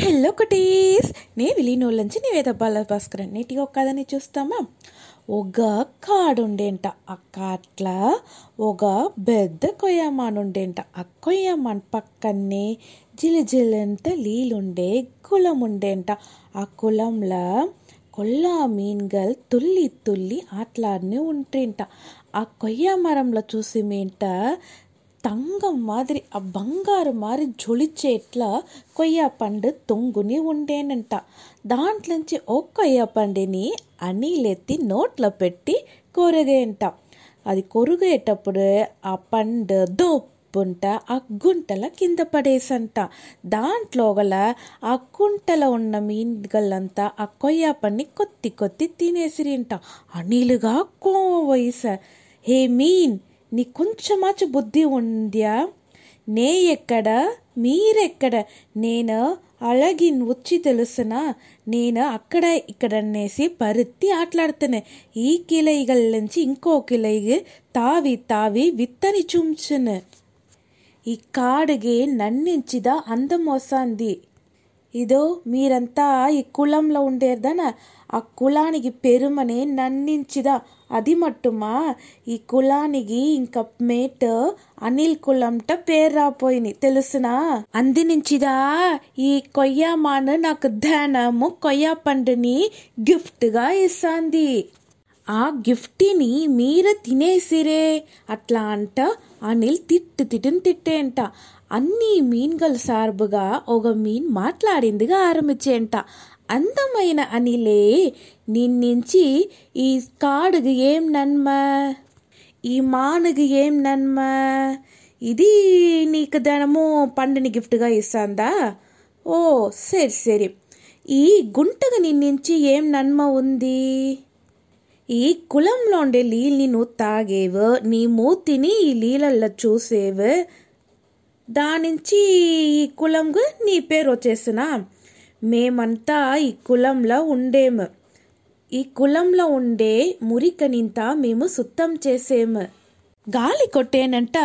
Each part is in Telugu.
హలో కుటీస్ నే విలీనోళ్ళంచి నివేద బాల భాస్కరన్ నీటిగా ఒక కథని చూస్తామా? ఒక కాడుండేంట ఆ అట్లా ఒక పెద్ద కొయ్యమానుండేంట ఆ కొయ్యమాన్ పక్కనే జిలిజిలంత నీళ్ళుండే కులం ఉండేంట ఆ కులంలో కొల్లా మీన్గల్ తుల్లి తుల్లి ఆటలాడిని ఉంటేంట ఆ కొయ్య మరంలో చూసి మేంట తంగం మాదిరి ఆ బంగారు మారి జొలిచేట్ల కొయ్య పండు తొంగుని ఉండేనంట దాంట్లోంచి ఓ కొయ్య పండుని అనీలెత్తి నోట్లో పెట్టి కొరగేయంట అది కొరుగేటప్పుడు ఆ పండు దొప్పుంట ఆ గుంటల కింద పడేసంట దాంట్లో గల ఆ గుంటలో ఉన్న మీన్గళ్ళంతా ఆ కొయ్య పండుని కొత్తి కొత్తి తినేసిరింట అనిలుగా కోవ వయస హే మీన్ నీ కొంచెమాచు బుద్ధి ఉందా నే ఎక్కడ మీరెక్కడ? నేను అలగిన్ వచ్చి తెలుసునా? నేను అక్కడ ఇక్కడ అనేసి పరుత్తి ఆటలాడుతున్నా. ఈ కిలైగల నుంచి ఇంకో కిలైగి తావి తావి విత్తని చుంచును. ఈ కాడుಗೆ నన్నించిద అందమోసాంది. ఇదో మీరంతా ఈ కులంలో ఉండేదన ఆ కులానికి పెరుమనే నన్నించిదా? అది మట్టుమా? ఈ కులానికి ఇంక మేట్ అనిల్ కులంట పేరు రాపోయింది తెలుసునా? అందినించిదా ఈ కొయ్యమాను నాకు ధనము కొయ్య పండుని గిఫ్ట్గా ఇస్తాంది. ఆ గిఫ్ట్ని మీరు తినేసిరే అట్లా అంట అనిల్ తిట్టు తిట్టుని తిట్టేంట అన్ని మీన్గల సార్బుగా ఒక మీన్ మాట్లాడిందిగా ఆరంభించేంట అందమైన అనిలే నిన్నించి ఈ కాడుగు ఏం నన్మ? ఈ మానుగు ఏం నన్మ? ఇది నీకు ధనము పండుని గిఫ్ట్గా ఇస్తాందా? ఓ సరి సరి. ఈ గుంటకు నిన్నించి ఏం నన్మ ఉంది? ఈ కులంలో ఉండే నీళ్ళని నువ్వు తాగేవు నీ మూతిని ఈ నీళ్ళల్లో చూసేవు. దానించి ఈ కులంకు నీ పేరు వచ్చేసినా? మేమంతా ఈ కులంలో ఉండేము. ఈ కులంలో ఉండే మురికనింతా మేము సుత్తం చేసేము. గాలి కొట్టేనంట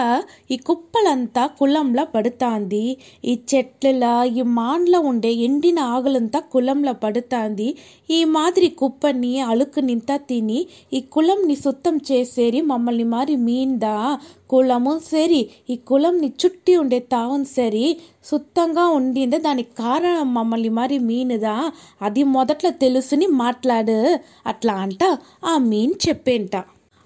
ఈ కుప్పలంతా కులంలో పడుతాంది. ఈ చెట్ల ఈ మాన్లో ఉండే ఎండిన ఆగులంతా కులంలో పడుతాంది. ఈ మాదిరి కుప్పని అలుకునింతా తిని ఈ కులంని సుత్తం చేసేరి మమ్మల్ని మారి మీందా? కులము సరి ఈ కులంని చుట్టి ఉండే తావును సరి సుత్తంగా ఉండిందే? దానికి కారణం మమ్మల్ని మరి మీనుదా? అది మొదట్లో తెలుసుని మాట్లాడు. అట్లా అంట ఆ మీన్ చెప్పేంట.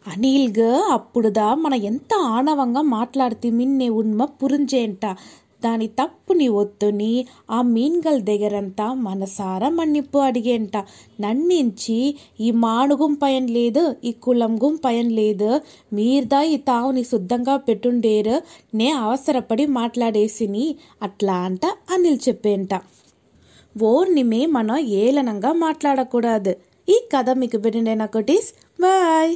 అనిల్గా అప్పుడుదా మన ఎంత ఆణవంగా మాట్లాడితే మిన్నే ఉన్మ పురించేంట దాని తప్పుని ఒత్తుని ఆ మీన్గల్ దగ్గరంతా మనసారా మన్నిప్పు అడిగేంట. నన్నించి ఈ మానుగుం పయం లేదు ఈ కులంగుం పయం లేదు మీర్దా ఈ తావుని శుద్ధంగా పెట్టుండేరు నే అవసరపడి మాట్లాడేసిని అట్లా అంట అనిల్ చెప్పేంట. ఓర్నిమే మనం ఏలనంగా మాట్లాడకూడదు. ఈ కథ మీకు పెట్టిండే నా కొటీస్? బాయ్!